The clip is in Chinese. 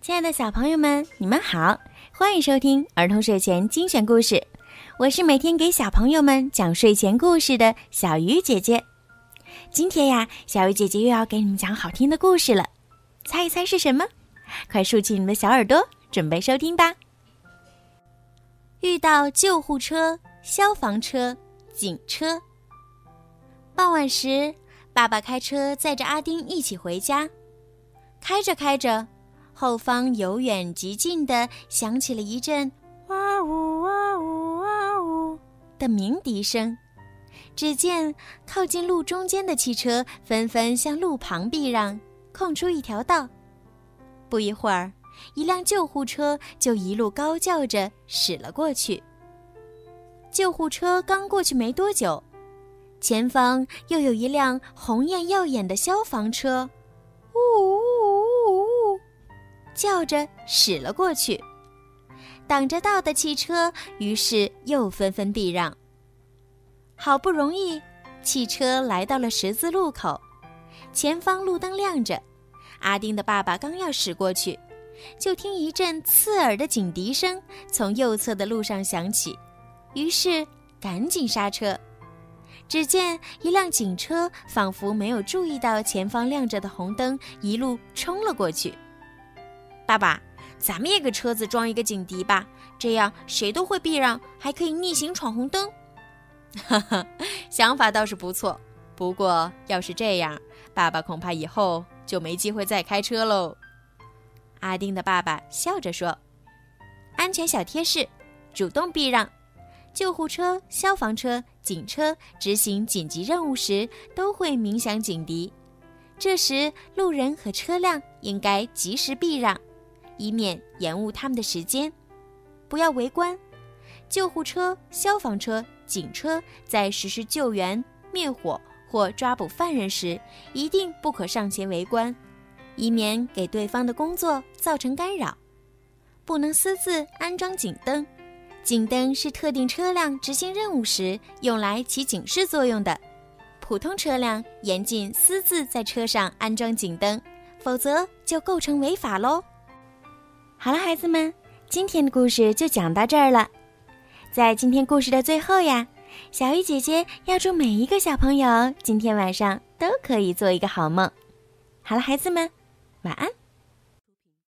亲爱的小朋友们，你们好，欢迎收听儿童睡前精选故事。我是每天给小朋友们讲睡前故事的小鱼姐姐。今天呀，小鱼姐姐又要给你们讲好听的故事了，猜一猜是什么？快竖起你的小耳朵，准备收听吧。遇到救护车、消防车、警车。傍晚时，爸爸开车载着阿丁一起回家，开着开着。后方由远及近的响起了一阵“哇呜哇呜哇呜”的鸣笛声。只见靠近路中间的汽车纷纷向路旁避让，空出一条道。不一会儿，一辆救护车就一路高叫着驶了过去。救护车刚过去没多久，前方又有一辆红艳耀眼的消防车，呜呜。叫着驶了过去，挡着道的汽车于是又纷纷避让。好不容易，汽车来到了十字路口，前方路灯亮着。阿丁的爸爸刚要驶过去，就听一阵刺耳的警笛声从右侧的路上响起，于是赶紧刹车。只见一辆警车仿佛没有注意到前方亮着的红灯，一路冲了过去。爸爸，咱们也给车子装一个警笛吧，这样谁都会避让，还可以逆行闯红灯。哈哈，想法倒是不错。不过要是这样，爸爸恐怕以后就没机会再开车喽。阿丁的爸爸笑着说：“安全小贴士，主动避让。救护车、消防车、警车执行紧急任务时都会鸣响警笛，这时路人和车辆应该及时避让。”以免延误他们的时间，不要围观。救护车、消防车、警车在实施救援、灭火或抓捕犯人时，一定不可上前围观，以免给对方的工作造成干扰。不能私自安装警灯，警灯是特定车辆执行任务时用来起警示作用的。普通车辆严禁私自在车上安装警灯，否则就构成违法喽。好了，孩子们，今天的故事就讲到这儿了。在今天故事的最后呀，小鱼姐姐要祝每一个小朋友今天晚上都可以做一个好梦。好了，孩子们，晚安。